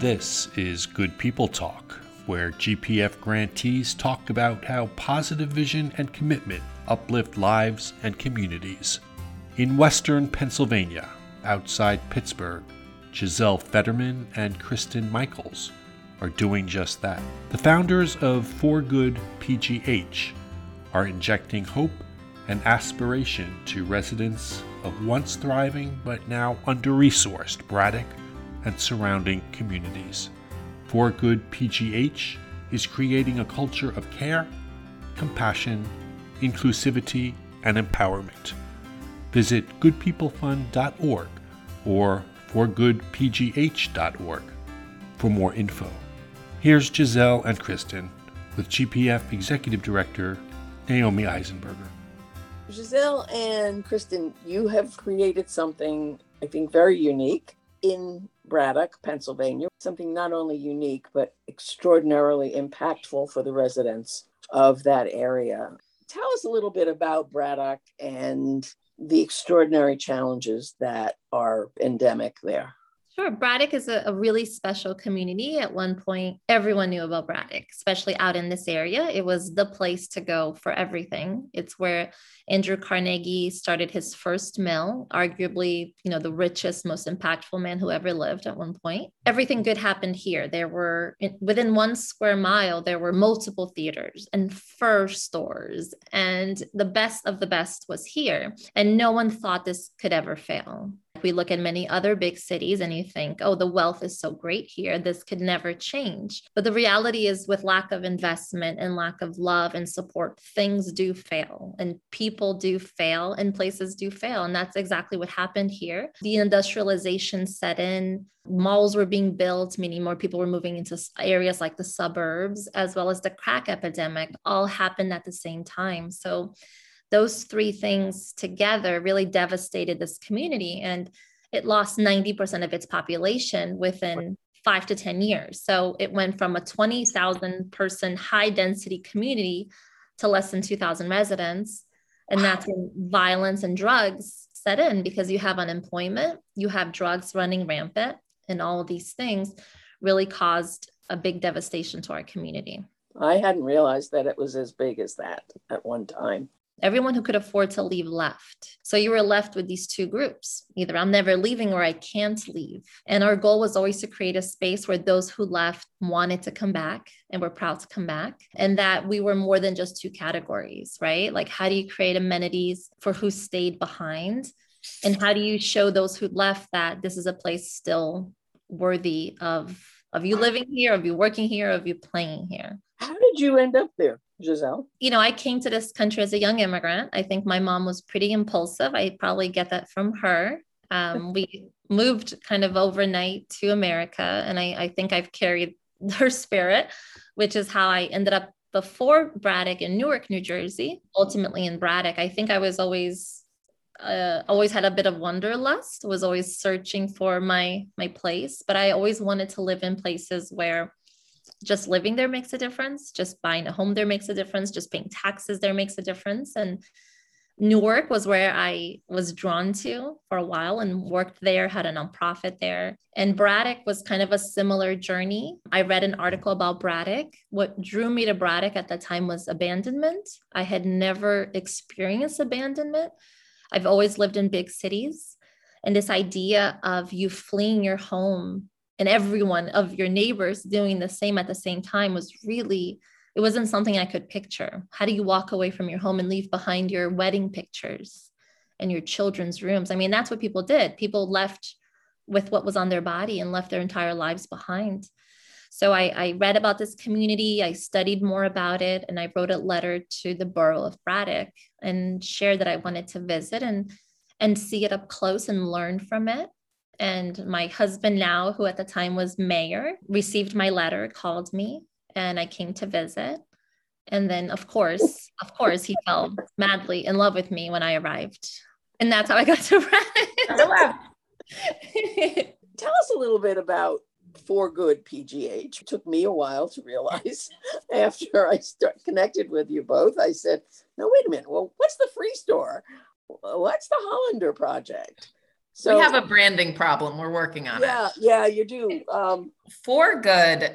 This is Good People Talk, where GPF grantees talk about how positive vision and commitment uplift lives and communities. In western Pennsylvania, outside Pittsburgh, Giselle Fetterman and Kristen Michaels are doing just that. The founders of For Good PGH are injecting hope and aspiration to residents of once thriving but now under resourced Braddock and surrounding communities. For Good PGH is creating a culture of care, compassion, inclusivity, and empowerment. Visit goodpeoplefund.org or forgoodpgh.org for more info. Here's Giselle and Kristen with GPF Executive Director Naomi Eisenberger. Giselle and Kristen, you have created something I think very unique in Braddock, Pennsylvania. Something not only unique, but extraordinarily impactful for the residents of that area. Tell us a little bit about Braddock and the extraordinary challenges that are endemic there. Sure. Braddock is a, a, really special community. At one point, everyone knew about Braddock, especially out in this area. It was the place to go for everything. It's where Andrew Carnegie started his first mill, arguably, you know, the richest, most impactful man who ever lived at one point. Everything good happened here. There were within one square mile, there were multiple theaters and fur stores, and the best of the best was here. And no one thought this could ever fail. We look at many other big cities and you think, oh, the wealth is so great here. This could never change. But the reality is, with lack of investment and lack of love and support, things do fail and people do fail and places do fail. And that's exactly what happened here. The industrialization set in, malls were being built, meaning more people were moving into areas like the suburbs, as well as the crack epidemic, all happened at the same time. So those three things together really devastated this community and it lost 90% of its population within five to 10 years. So it went from a 20,000 person high density community to less than 2,000 residents. And wow. that's when violence and drugs set in because you have unemployment, you have drugs running rampant, and all of these things really caused a big devastation to our community. I hadn't realized that it was as big as that at one time. Everyone who could afford to leave left. So you were left with these two groups either I'm never leaving or I can't leave. And our goal was always to create a space where those who left wanted to come back and were proud to come back. And that we were more than just two categories, right? Like, how do you create amenities for who stayed behind? And how do you show those who left that this is a place still worthy of of you living here, of you working here, of you playing here? How did you end up there? Giselle? You know, I came to this country as a young immigrant. I think my mom was pretty impulsive. I probably get that from her. Um, we moved kind of overnight to America, and I, I think I've carried her spirit, which is how I ended up before Braddock in Newark, New Jersey, ultimately in Braddock. I think I was always uh, always had a bit of wanderlust was always searching for my my place but i always wanted to live in places where just living there makes a difference just buying a home there makes a difference just paying taxes there makes a difference. And newark was where i was drawn to for a while and worked there had a nonprofit there. And braddock was kind of a similar journey. I read an article about braddock. What drew me to braddock at the time was abandonment. I had never experienced abandonment. I've always lived in big cities. And this idea of you fleeing your home and everyone of your neighbors doing the same at the same time was really it wasn't something i could picture. How do you walk away from your home and leave behind your wedding pictures and your children's rooms? I mean that's what people did. People left with what was on their body and left their entire lives behind. So I, I read about this community i studied more about it and i wrote a letter to the borough of braddock and shared that i wanted to visit and and see it up close and learn from it and my husband, now, who at the time was mayor, received my letter, called me, and I came to visit. And then, of course, of course, he fell madly in love with me when I arrived. And that's how I got to rent. Tell us a little bit about For Good PGH. It took me a while to realize after I start, connected with you both. I said, no, wait a minute. Well, what's the free store? What's the Hollander Project? So we have a branding problem. We're working on yeah, it. Yeah, yeah, you do. Um, For good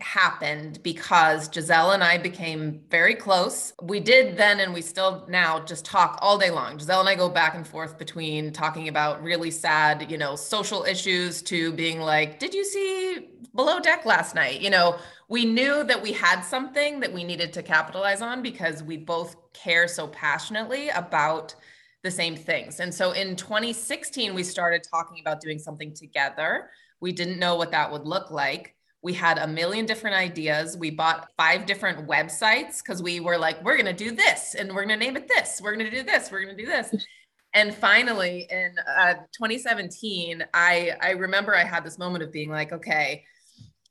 happened because Giselle and I became very close. We did then and we still now just talk all day long. Giselle and I go back and forth between talking about really sad, you know, social issues to being like, "Did you see Below Deck last night?" You know, we knew that we had something that we needed to capitalize on because we both care so passionately about the same things. And so in 2016 we started talking about doing something together. We didn't know what that would look like we had a million different ideas. We bought five different websites because we were like, we're going to do this and we're going to name it this. We're going to do this. We're going to do this. And finally, in uh, 2017, I, I remember I had this moment of being like, okay,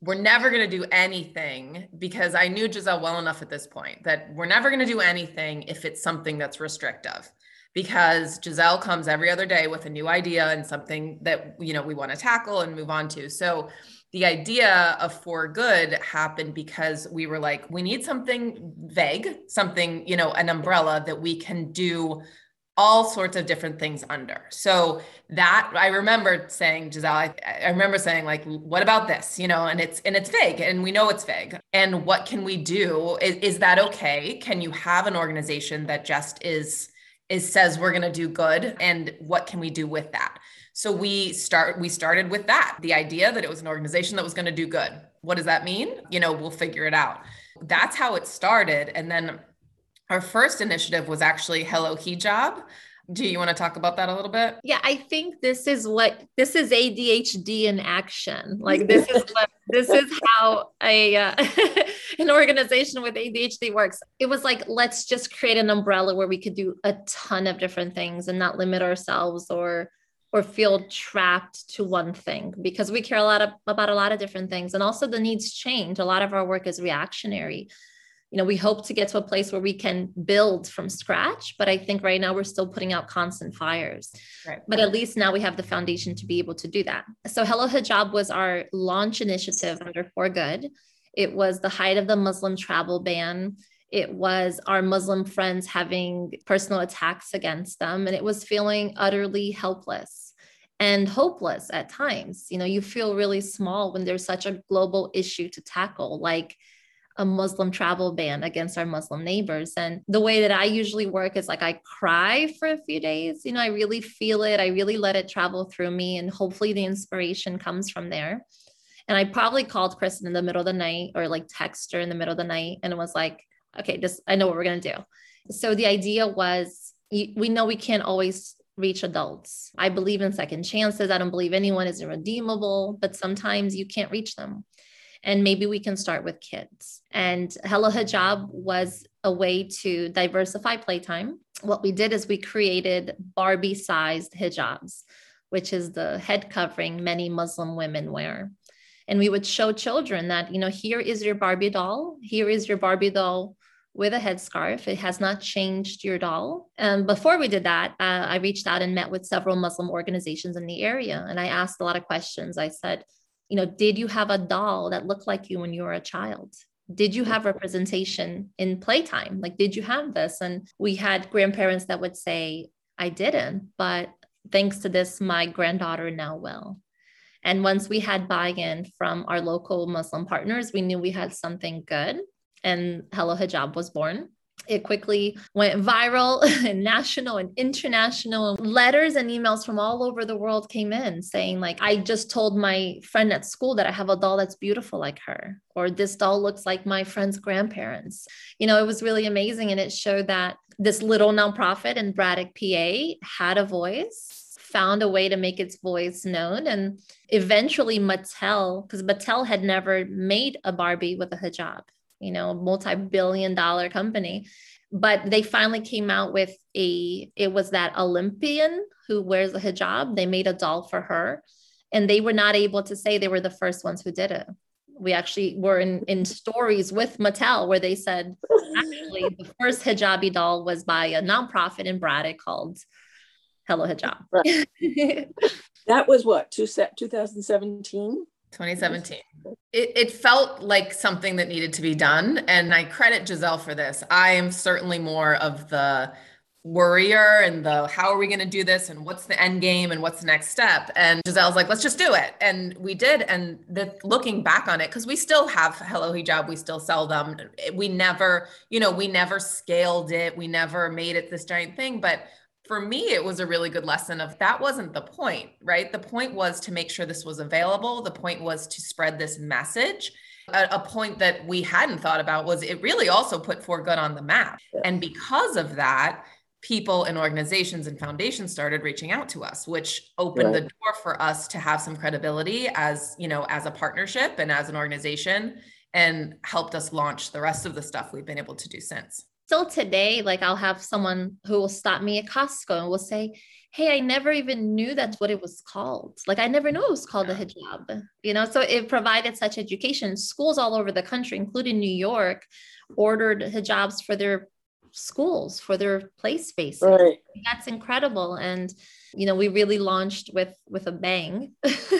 we're never going to do anything because I knew Giselle well enough at this point that we're never going to do anything if it's something that's restrictive because Giselle comes every other day with a new idea and something that you know we want to tackle and move on to. So the idea of for good happened because we were like we need something vague something you know an umbrella that we can do all sorts of different things under. So that i remember saying giselle I, I, remember saying like what about this? You know and it's and it's vague and we know it's vague. And what can we do? Is, is that okay? Can you have an organization that just is is says we're going to do good and what can we do with that so we start we started with that, the idea that it was an organization that was going to do good. What does that mean? You know, we'll figure it out. That's how it started and then our first initiative was actually Hello Hijab. Do you want to talk about that a little bit? Yeah, I think this is what this is ADHD in action. Like this is what this is how a uh, an organization with ADHD works. It was like let's just create an umbrella where we could do a ton of different things and not limit ourselves or or feel trapped to one thing because we care a lot of, about a lot of different things and also the needs change a lot of our work is reactionary you know we hope to get to a place where we can build from scratch but i think right now we're still putting out constant fires right. but at least now we have the foundation to be able to do that so hello hijab was our launch initiative under for good it was the height of the muslim travel ban it was our Muslim friends having personal attacks against them, and it was feeling utterly helpless and hopeless at times. You know, you feel really small when there's such a global issue to tackle, like a Muslim travel ban against our Muslim neighbors. And the way that I usually work is like I cry for a few days. You know, I really feel it, I really let it travel through me, and hopefully the inspiration comes from there. And I probably called Kristen in the middle of the night or like text her in the middle of the night and was like, okay, just I know what we're going to do. So the idea was we know we can't always reach adults. I believe in second chances. I don't believe anyone is irredeemable, but sometimes you can't reach them. And maybe we can start with kids. And Hello Hijab was a way to diversify playtime. What we did is we created Barbie sized hijabs, which is the head covering many Muslim women wear. And we would show children that, you know, here is your Barbie doll, here is your Barbie doll with a headscarf. It has not changed your doll. And before we did that, uh, I reached out and met with several Muslim organizations in the area. And I asked a lot of questions. I said, you know, did you have a doll that looked like you when you were a child? Did you have representation in playtime? Like, did you have this? And we had grandparents that would say, I didn't, but thanks to this, my granddaughter now will. And once we had buy in from our local Muslim partners, we knew we had something good and Hello Hijab was born. It quickly went viral and national and international. Letters and emails from all over the world came in saying, like, I just told my friend at school that I have a doll that's beautiful like her, or this doll looks like my friend's grandparents. You know, it was really amazing. And it showed that this little nonprofit in Braddock, PA had a voice found a way to make its voice known. And eventually, Mattel, because Mattel had never made a Barbie with a hijab you know, multi-billion dollar company. But they finally came out with a, it was that Olympian who wears a hijab. They made a doll for her. And they were not able to say they were the first ones who did it. We actually were in, in stories with Mattel where they said actually the first hijabi doll was by a nonprofit in Braddock called Hello Hijab. Right. that was what, two, 2017? 2017. It, it felt like something that needed to be done. And I credit Giselle for this. I am certainly more of the worrier and the how are we going to do this and what's the end game and what's the next step and giselle's like let's just do it and we did and the looking back on it because we still have hello hijab we still sell them we never you know we never scaled it we never made it this giant thing but for me it was a really good lesson of that wasn't the point right? The point was to make sure this was available. The point was to spread this message. A, a, point that we hadn't thought about was it really also put for good on the map. Yeah. and because of that people and organizations and foundations started reaching out to us which opened right. the door for us to have some credibility as you know as a partnership and as an organization and helped us launch the rest of the stuff we've been able to do since still today like i'll have someone who will stop me at costco and will say hey i never even knew that's what it was called like i never knew it was called a hijab you know so it provided such education schools all over the country including new york ordered hijabs for their schools for their play spaces. Right. That's incredible. And you know, we really launched with with a bang.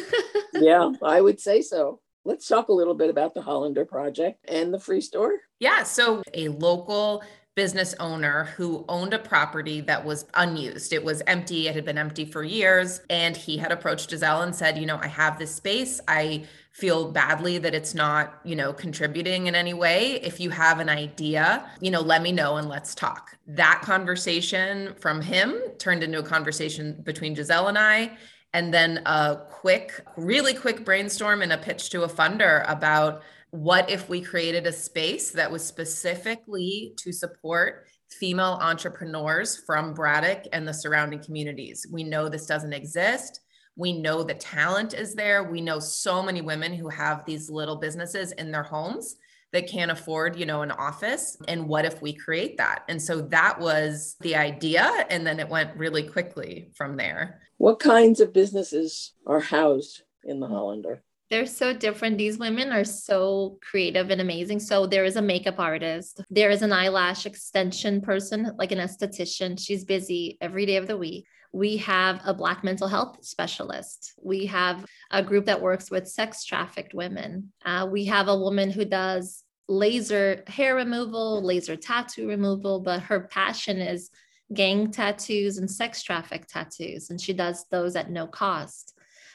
yeah, I would say so. Let's talk a little bit about the Hollander project and the free store. Yeah, so a local business owner who owned a property that was unused. It was empty. It had been empty for years. And he had approached Giselle and said, You know, I have this space. I feel badly that it's not, you know, contributing in any way. If you have an idea, you know, let me know and let's talk. That conversation from him turned into a conversation between Giselle and I. And then a quick, really quick brainstorm and a pitch to a funder about what if we created a space that was specifically to support female entrepreneurs from Braddock and the surrounding communities? We know this doesn't exist. We know the talent is there. We know so many women who have these little businesses in their homes that can't afford, you know, an office. And what if we create that? And so that was the idea. And then it went really quickly from there. What kinds of businesses are housed in the Hollander? They're so different. These women are so creative and amazing. So there is a makeup artist, there is an eyelash extension person, like an esthetician. She's busy every day of the week. We have a Black mental health specialist. We have a group that works with sex trafficked women. Uh, we have a woman who does laser hair removal, laser tattoo removal, but her passion is gang tattoos and sex traffic tattoos. And she does those at no cost.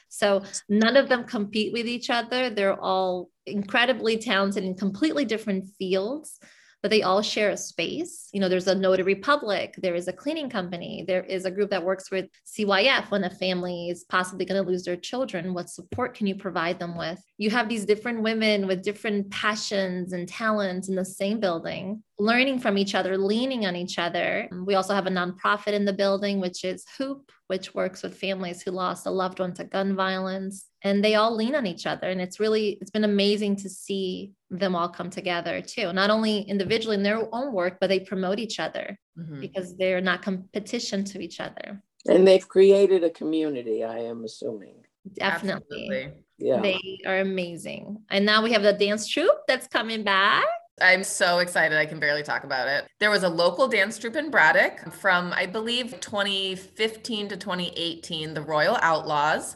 So none of them compete with each other. They're all incredibly talented in completely different fields but they all share a space. You know, there's a notary public, there is a cleaning company, there is a group that works with CYF when a family is possibly going to lose their children. What support can you provide them with? You have these different women with different passions and talents in the same building, learning from each other, leaning on each other. We also have a nonprofit in the building, which is Hoop, which works with families who lost a loved one to gun violence. And they all lean on each other. And it's really it's been amazing to see them all come together too. Not only individually in their own work but they promote each other mm-hmm. because they're not competition to each other. And they've created a community i am assuming. Definitely. Absolutely. yeah. They are amazing. And now we have the dance troupe that's coming back I'm so excited. I can barely talk about it. There was a local dance troupe in Braddock from, I believe, 2015 to 2018, the Royal Outlaws.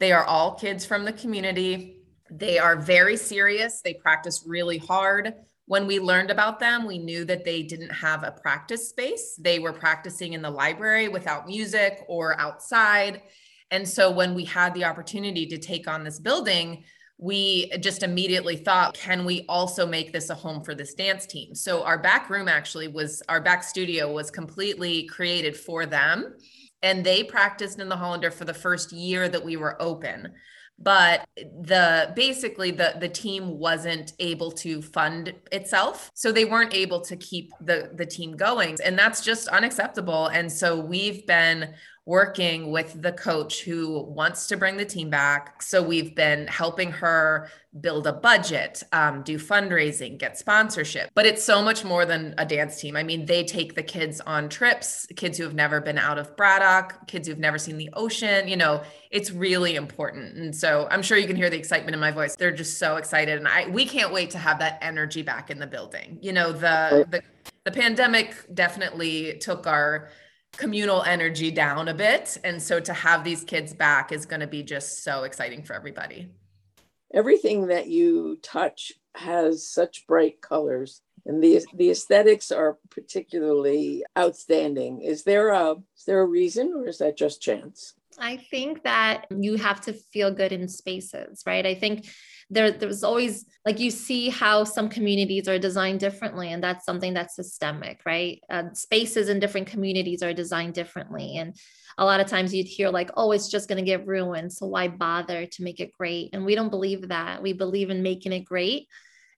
They are all kids from the community. They are very serious. They practice really hard. When we learned about them, we knew that they didn't have a practice space. They were practicing in the library without music or outside. And so when we had the opportunity to take on this building, we just immediately thought, can we also make this a home for this dance team? So our back room actually was, our back studio was completely created for them and they practiced in the Hollander for the first year that we were open but the basically the the team wasn't able to fund itself so they weren't able to keep the the team going and that's just unacceptable and so we've been working with the coach who wants to bring the team back. So we've been helping her build a budget, um, do fundraising, get sponsorship. But it's so much more than a dance team. I mean, they take the kids on trips, kids who have never been out of Braddock, kids who've never seen the ocean. You know, it's really important. And so I'm sure you can hear the excitement in my voice. They're just so excited, and I we can't wait to have that energy back in the building. You know, the the the pandemic definitely took our communal energy down a bit. And so to have these kids back is going to be just so exciting for everybody. Everything that you touch has such bright colors. and the the aesthetics are particularly outstanding. Is there a is there a reason, or is that just chance? I think that you have to feel good in spaces, right? I think there there's always like you see how some communities are designed differently and that's something that's systemic right? Uh, spaces in different communities are designed differently and a lot of times you'd hear like oh it's just going to get ruined so why bother to make it great? And we don't believe that. We believe in making it great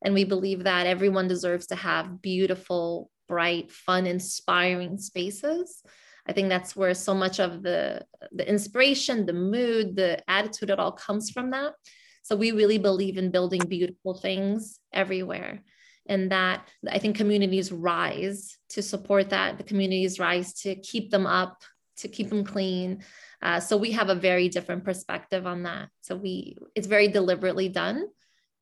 and we believe that everyone deserves to have beautiful bright fun inspiring spaces I think that's where so much of the the inspiration, the mood, the attitude, it all comes from that. So we really believe in building beautiful things everywhere. And that I think communities rise to support that. The communities rise to keep them up, to keep them clean. Uh, so we have a very different perspective on that. So we, it's very deliberately done.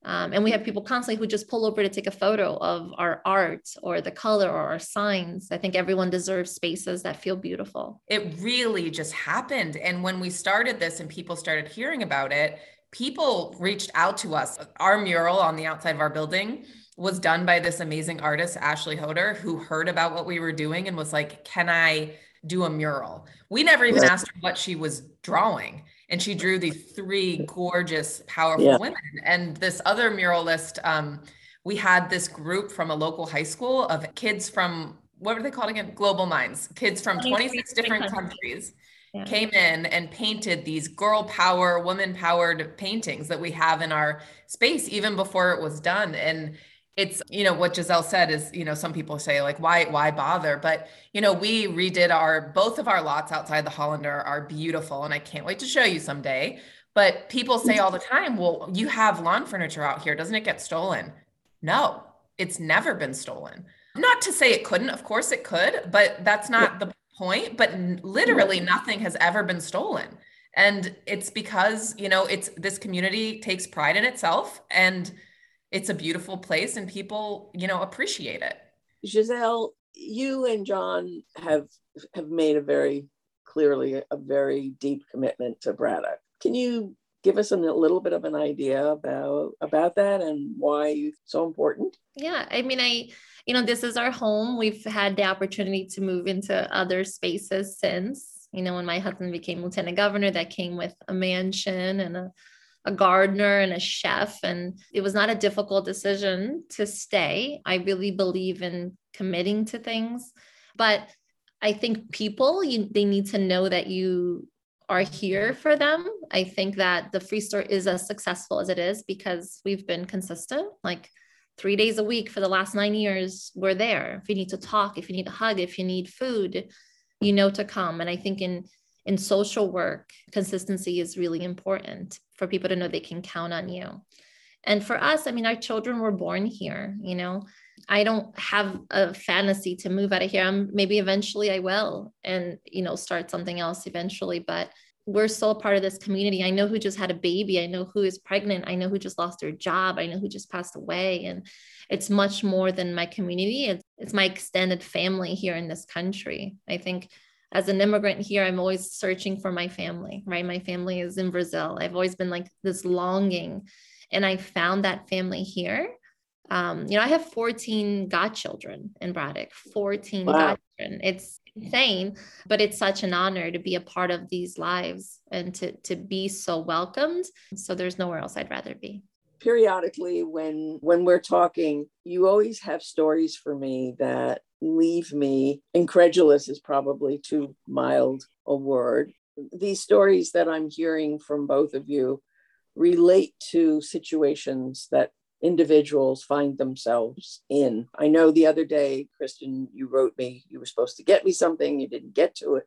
Um, and we have people constantly who just pull over to take a photo of our art or the color or our signs. I think everyone deserves spaces that feel beautiful. It really just happened. And when we started this and people started hearing about it, people reached out to us. Our mural on the outside of our building was done by this amazing artist, Ashley Hoder, who heard about what we were doing and was like, Can I do a mural? We never even asked her what she was drawing. And she drew these three gorgeous, powerful yeah. women. And this other muralist, um, we had this group from a local high school of kids from what were they called again? Global Minds, kids from 26 different countries yeah. came in and painted these girl power, woman powered paintings that we have in our space even before it was done. And it's you know what Giselle said is you know some people say like why why bother? But you know we redid our both of our lots outside the Hollander are beautiful and I can't wait to show you someday. But people say all the time well you have lawn furniture out here. Doesn't it get stolen? No it's never been stolen. Not to say it couldn't of course it could but that's not the point, but literally nothing has ever been stolen. And it's because, you know, it's this community takes pride in itself and it's a beautiful place and people, you know, appreciate it. Giselle, you and John have have made a very clearly a very deep commitment to Braddock. Can you give us a little bit of an idea about about that and why it's so important? Yeah, I mean, I you know, this is our home. We've had the opportunity to move into other spaces since, you know, when my husband became lieutenant governor, that came with a mansion and a, a gardener and a chef. And it was not a difficult decision to stay. I really believe in committing to things. But I think people, you, they need to know that you are here for them. I think that the free store is as successful as it is because we've been consistent. Like three days a week for the last nine years, we're there. If you need to talk, if you need a hug, if you need food, you know to come. And I think in in social work, consistency is really important for people to know they can count on you. And for us, I mean, our children were born here, you know. I don't have a fantasy to move out of here. I'm, maybe eventually I will and, you know, start something else eventually. But we're still part of this community. I know who just had a baby. I know who is pregnant. I know who just lost their job. I know who just passed away. And it's much more than my community. It's, it's my extended family here in this country. I think as an immigrant here, I'm always searching for my family, right? My family is in Brazil. I've always been like this longing. And I found that family here. Um, you know, I have 14 godchildren in Braddock, 14 wow. godchildren. It's insane but it's such an honor to be a part of these lives and to to be so welcomed so there's nowhere else i'd rather be periodically when when we're talking you always have stories for me that leave me incredulous is probably too mild a word these stories that i'm hearing from both of you relate to situations that individuals find themselves in. I know the other day, Kristen, you wrote me, you were supposed to get me something, you didn't get to it.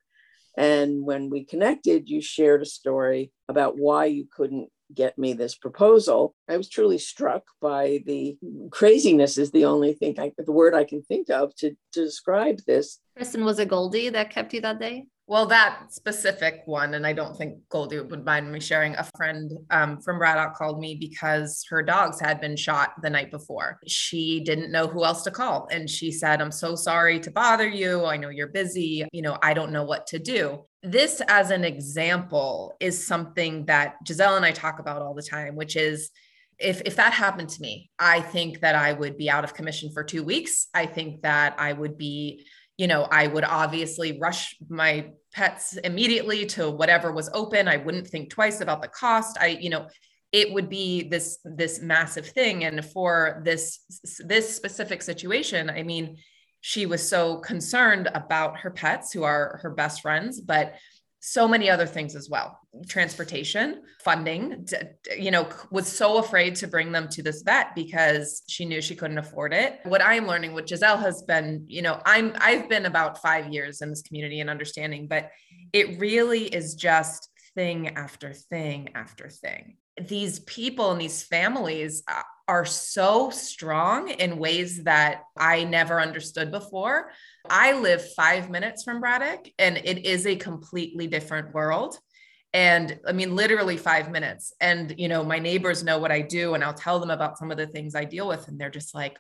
And when we connected, you shared a story about why you couldn't get me this proposal. I was truly struck by the craziness is the only thing I, the word I can think of to, to describe this. Kristen, was it Goldie that kept you that day? Well, that specific one, and I don't think Goldie would mind me sharing. A friend um, from Braddock called me because her dogs had been shot the night before. She didn't know who else to call. And she said, I'm so sorry to bother you. I know you're busy. You know, I don't know what to do. This, as an example, is something that Giselle and I talk about all the time, which is if if that happened to me i think that i would be out of commission for 2 weeks. I think that i would be you know i would obviously rush my pets immediately to whatever was open. I wouldn't think twice about the cost. I you know it would be this this massive thing. And for this this specific situation i mean she was so concerned about her pets who are her best friends but so many other things as well. Transportation funding you know was so afraid to bring them to this vet because she knew she couldn't afford it. What i am learning what giselle has been you know i'm i've been about five years in this community and understanding but it really is just thing after thing after thing. These people and these families uh, are so strong in ways that I never understood before. I live five minutes from Braddock, and it is a completely different world. And I mean, literally five minutes. And, you know, my neighbors know what I do, and I'll tell them about some of the things I deal with. And they're just like,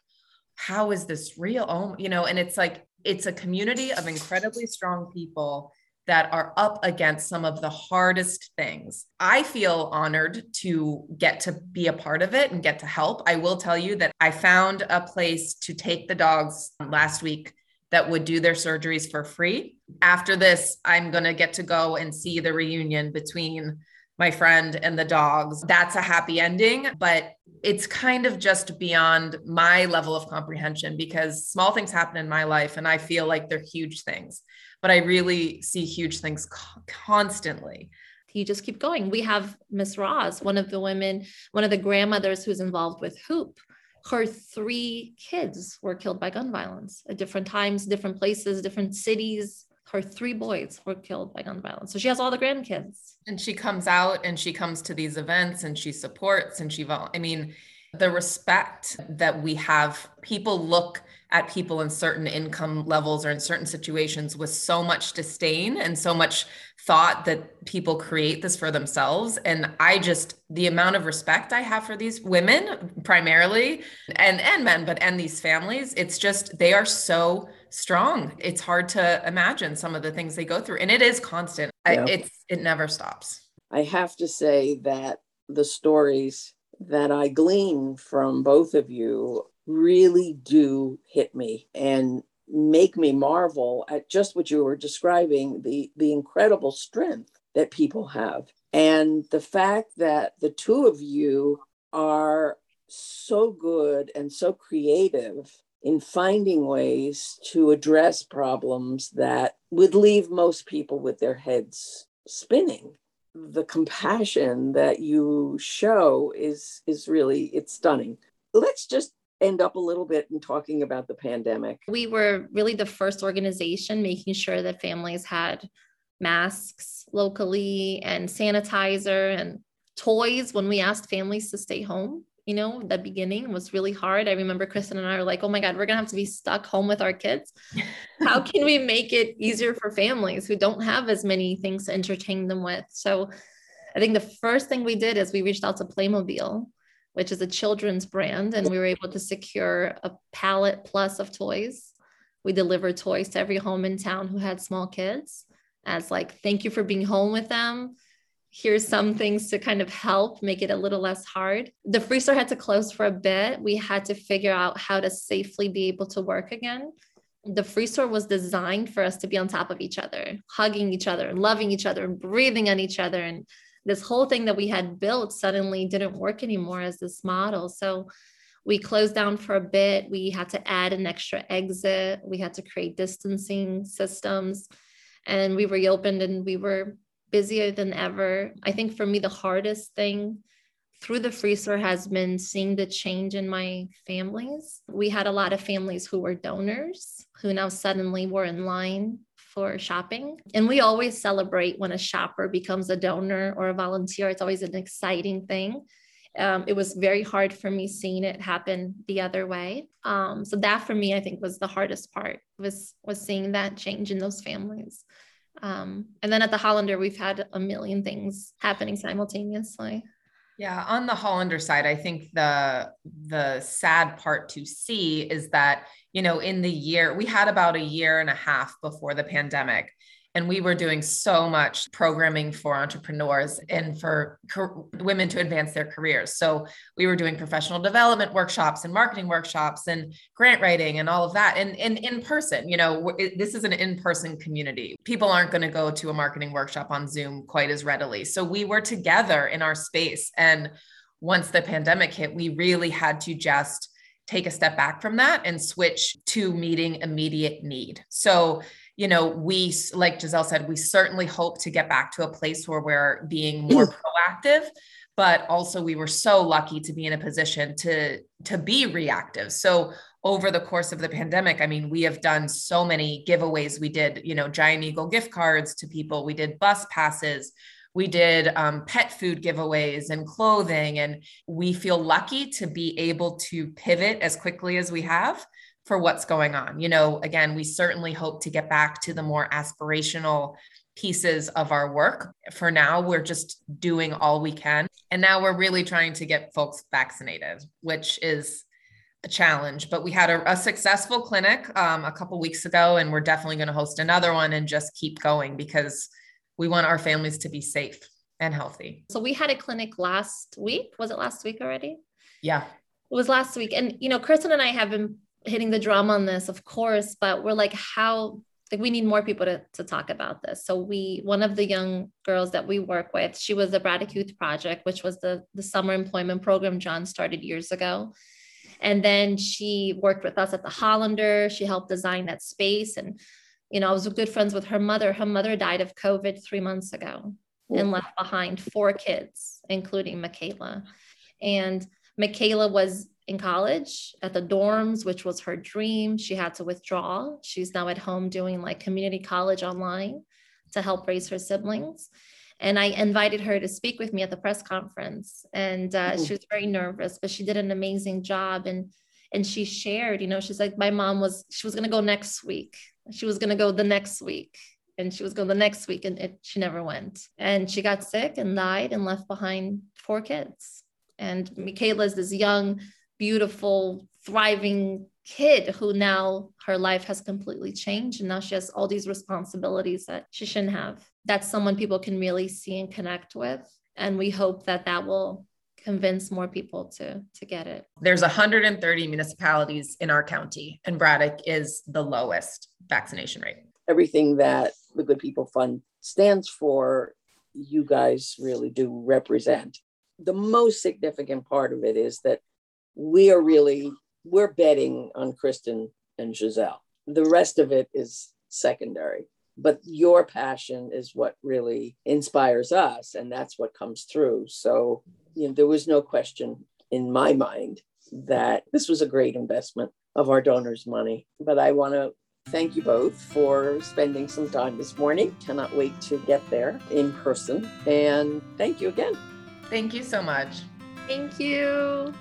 how is this real? Oh, you know, and it's like, it's a community of incredibly strong people that are up against some of the hardest things. I feel honored to get to be a part of it and get to help. I will tell you that I found a place to take the dogs last week that would do their surgeries for free. After this, I'm going to get to go and see the reunion between my friend and the dogs. That's a happy ending, but it's kind of just beyond my level of comprehension because small things happen in my life and I feel like they're huge things but I really see huge things co- constantly. You just keep going. We have Miss Ross, one of the women, one of the grandmothers who's involved with Hoop. Her three kids were killed by gun violence at different times, different places, different cities. Her three boys were killed by gun violence. So she has all the grandkids. And she comes out and she comes to these events and she supports and she, I mean, the respect that we have, people look at people in certain income levels or in certain situations with so much disdain and so much thought that people create this for themselves. And i just the amount of respect i have for these women primarily and and men but and these families it's just they are so strong. It's hard to imagine some of the things they go through and it is constant. Yeah. I, it's it never stops. I have to say that the stories that i glean from both of you really do hit me and make me marvel at just what you were describing the the incredible strength that people have. And the fact that the two of you are so good and so creative in finding ways to address problems that would leave most people with their heads spinning. The compassion that you show is is really it's stunning. Let's just end up a little bit in talking about the pandemic. We were really the first organization making sure that families had masks locally and sanitizer and toys when we asked families to stay home. You know, the beginning was really hard. I remember Kristen and I were like, oh my God, we're going to have to be stuck home with our kids. How can we make it easier for families who don't have as many things to entertain them with? So I think the first thing we did is we reached out to Playmobil which is a children's brand, and we were able to secure a pallet plus of toys. We delivered toys to every home in town who had small kids as like, thank you for being home with them. Here's some things to kind of help make it a little less hard. The free store had to close for a bit. We had to figure out how to safely be able to work again the free store was designed for us to be on top of each other, hugging each other, loving each other, and breathing on each other, and this whole thing that we had built suddenly didn't work anymore as this model. So we closed down for a bit. We had to add an extra exit. We had to create distancing systems. And we reopened and we were busier than ever. I think for me, the hardest thing through the free store has been seeing the change in my families. We had a lot of families who were donors who now suddenly were in line for shopping. And we always celebrate when a shopper becomes a donor or a volunteer. It's always an exciting thing. Um, it was very hard for me seeing it happen the other way. Um, so that for me, I think was the hardest part was was seeing that change in those families. Um, and then at the Hollander, we've had a million things happening simultaneously. Yeah, on the Hollander side, I think the the sad part to see is that, you know, in the year we had about a year and a half before the pandemic and we were doing so much programming for entrepreneurs and for co- women to advance their careers. So we were doing professional development workshops and marketing workshops and grant writing and all of that. And, and in person, you know, it, this is an in-person community. People aren't going to go to a marketing workshop on Zoom quite as readily. So we were together in our space. And once the pandemic hit, we really had to just take a step back from that and switch to meeting immediate need. So you know, we, like Giselle said, we certainly hope to get back to a place where we're being more proactive but also we were so lucky to be in a position to to be reactive. So over the course of the pandemic i mean we have done so many giveaways. We did you know giant eagle gift cards to people. We did bus passes. We did um, pet food giveaways and clothing and we feel lucky to be able to pivot as quickly as we have for what's going on. You know, again, we certainly hope to get back to the more aspirational pieces of our work. For now, we're just doing all we can. And now we're really trying to get folks vaccinated, which is a challenge. But we had a, a successful clinic um, a couple weeks ago, and we're definitely going to host another one and just keep going because we want our families to be safe and healthy. So we had a clinic last week. Was it last week already? Yeah. It was last week. And, you know, Kristen and I have been hitting the drum on this, of course, but we're like, how like we need more people to, to talk about this. So we one of the young girls that we work with, she was the Braddock Youth Project, which was the the summer employment program John started years ago. And then she worked with us at the Hollander. She helped design that space. And, you know, I was good friends with her mother. Her mother died of COVID three months ago and left behind four kids, including Michaela. And Michaela was in college at the dorms, which was her dream. She had to withdraw. She's now at home doing like community college online to help raise her siblings. And I invited her to speak with me at the press conference. And uh, she was very nervous, but she did an amazing job. And and she shared, you know, she's like, my mom was, she was gonna go next week. She was gonna go the next week. And she was going the next week and it, she never went. And she got sick and died and left behind four kids. And Michaela is this young beautiful, thriving kid who now her life has completely changed and now she has all these responsibilities that she shouldn't have. That's someone people can really see and connect with. And we hope that that will convince more people to to get it. There's 130 municipalities in our county and Braddock is the lowest vaccination rate. Everything that the Good People Fund stands for, you guys really do represent. The most significant part of it is that we are really we're betting on Kristen and Giselle. The rest of it is secondary. But your passion is what really inspires us, and that's what comes through. So, you know, there was no question in my mind that this was a great investment of our donors' money. But I want to thank you both for spending some time this morning. Cannot wait to get there in person. And thank you again. Thank you so much. Thank you.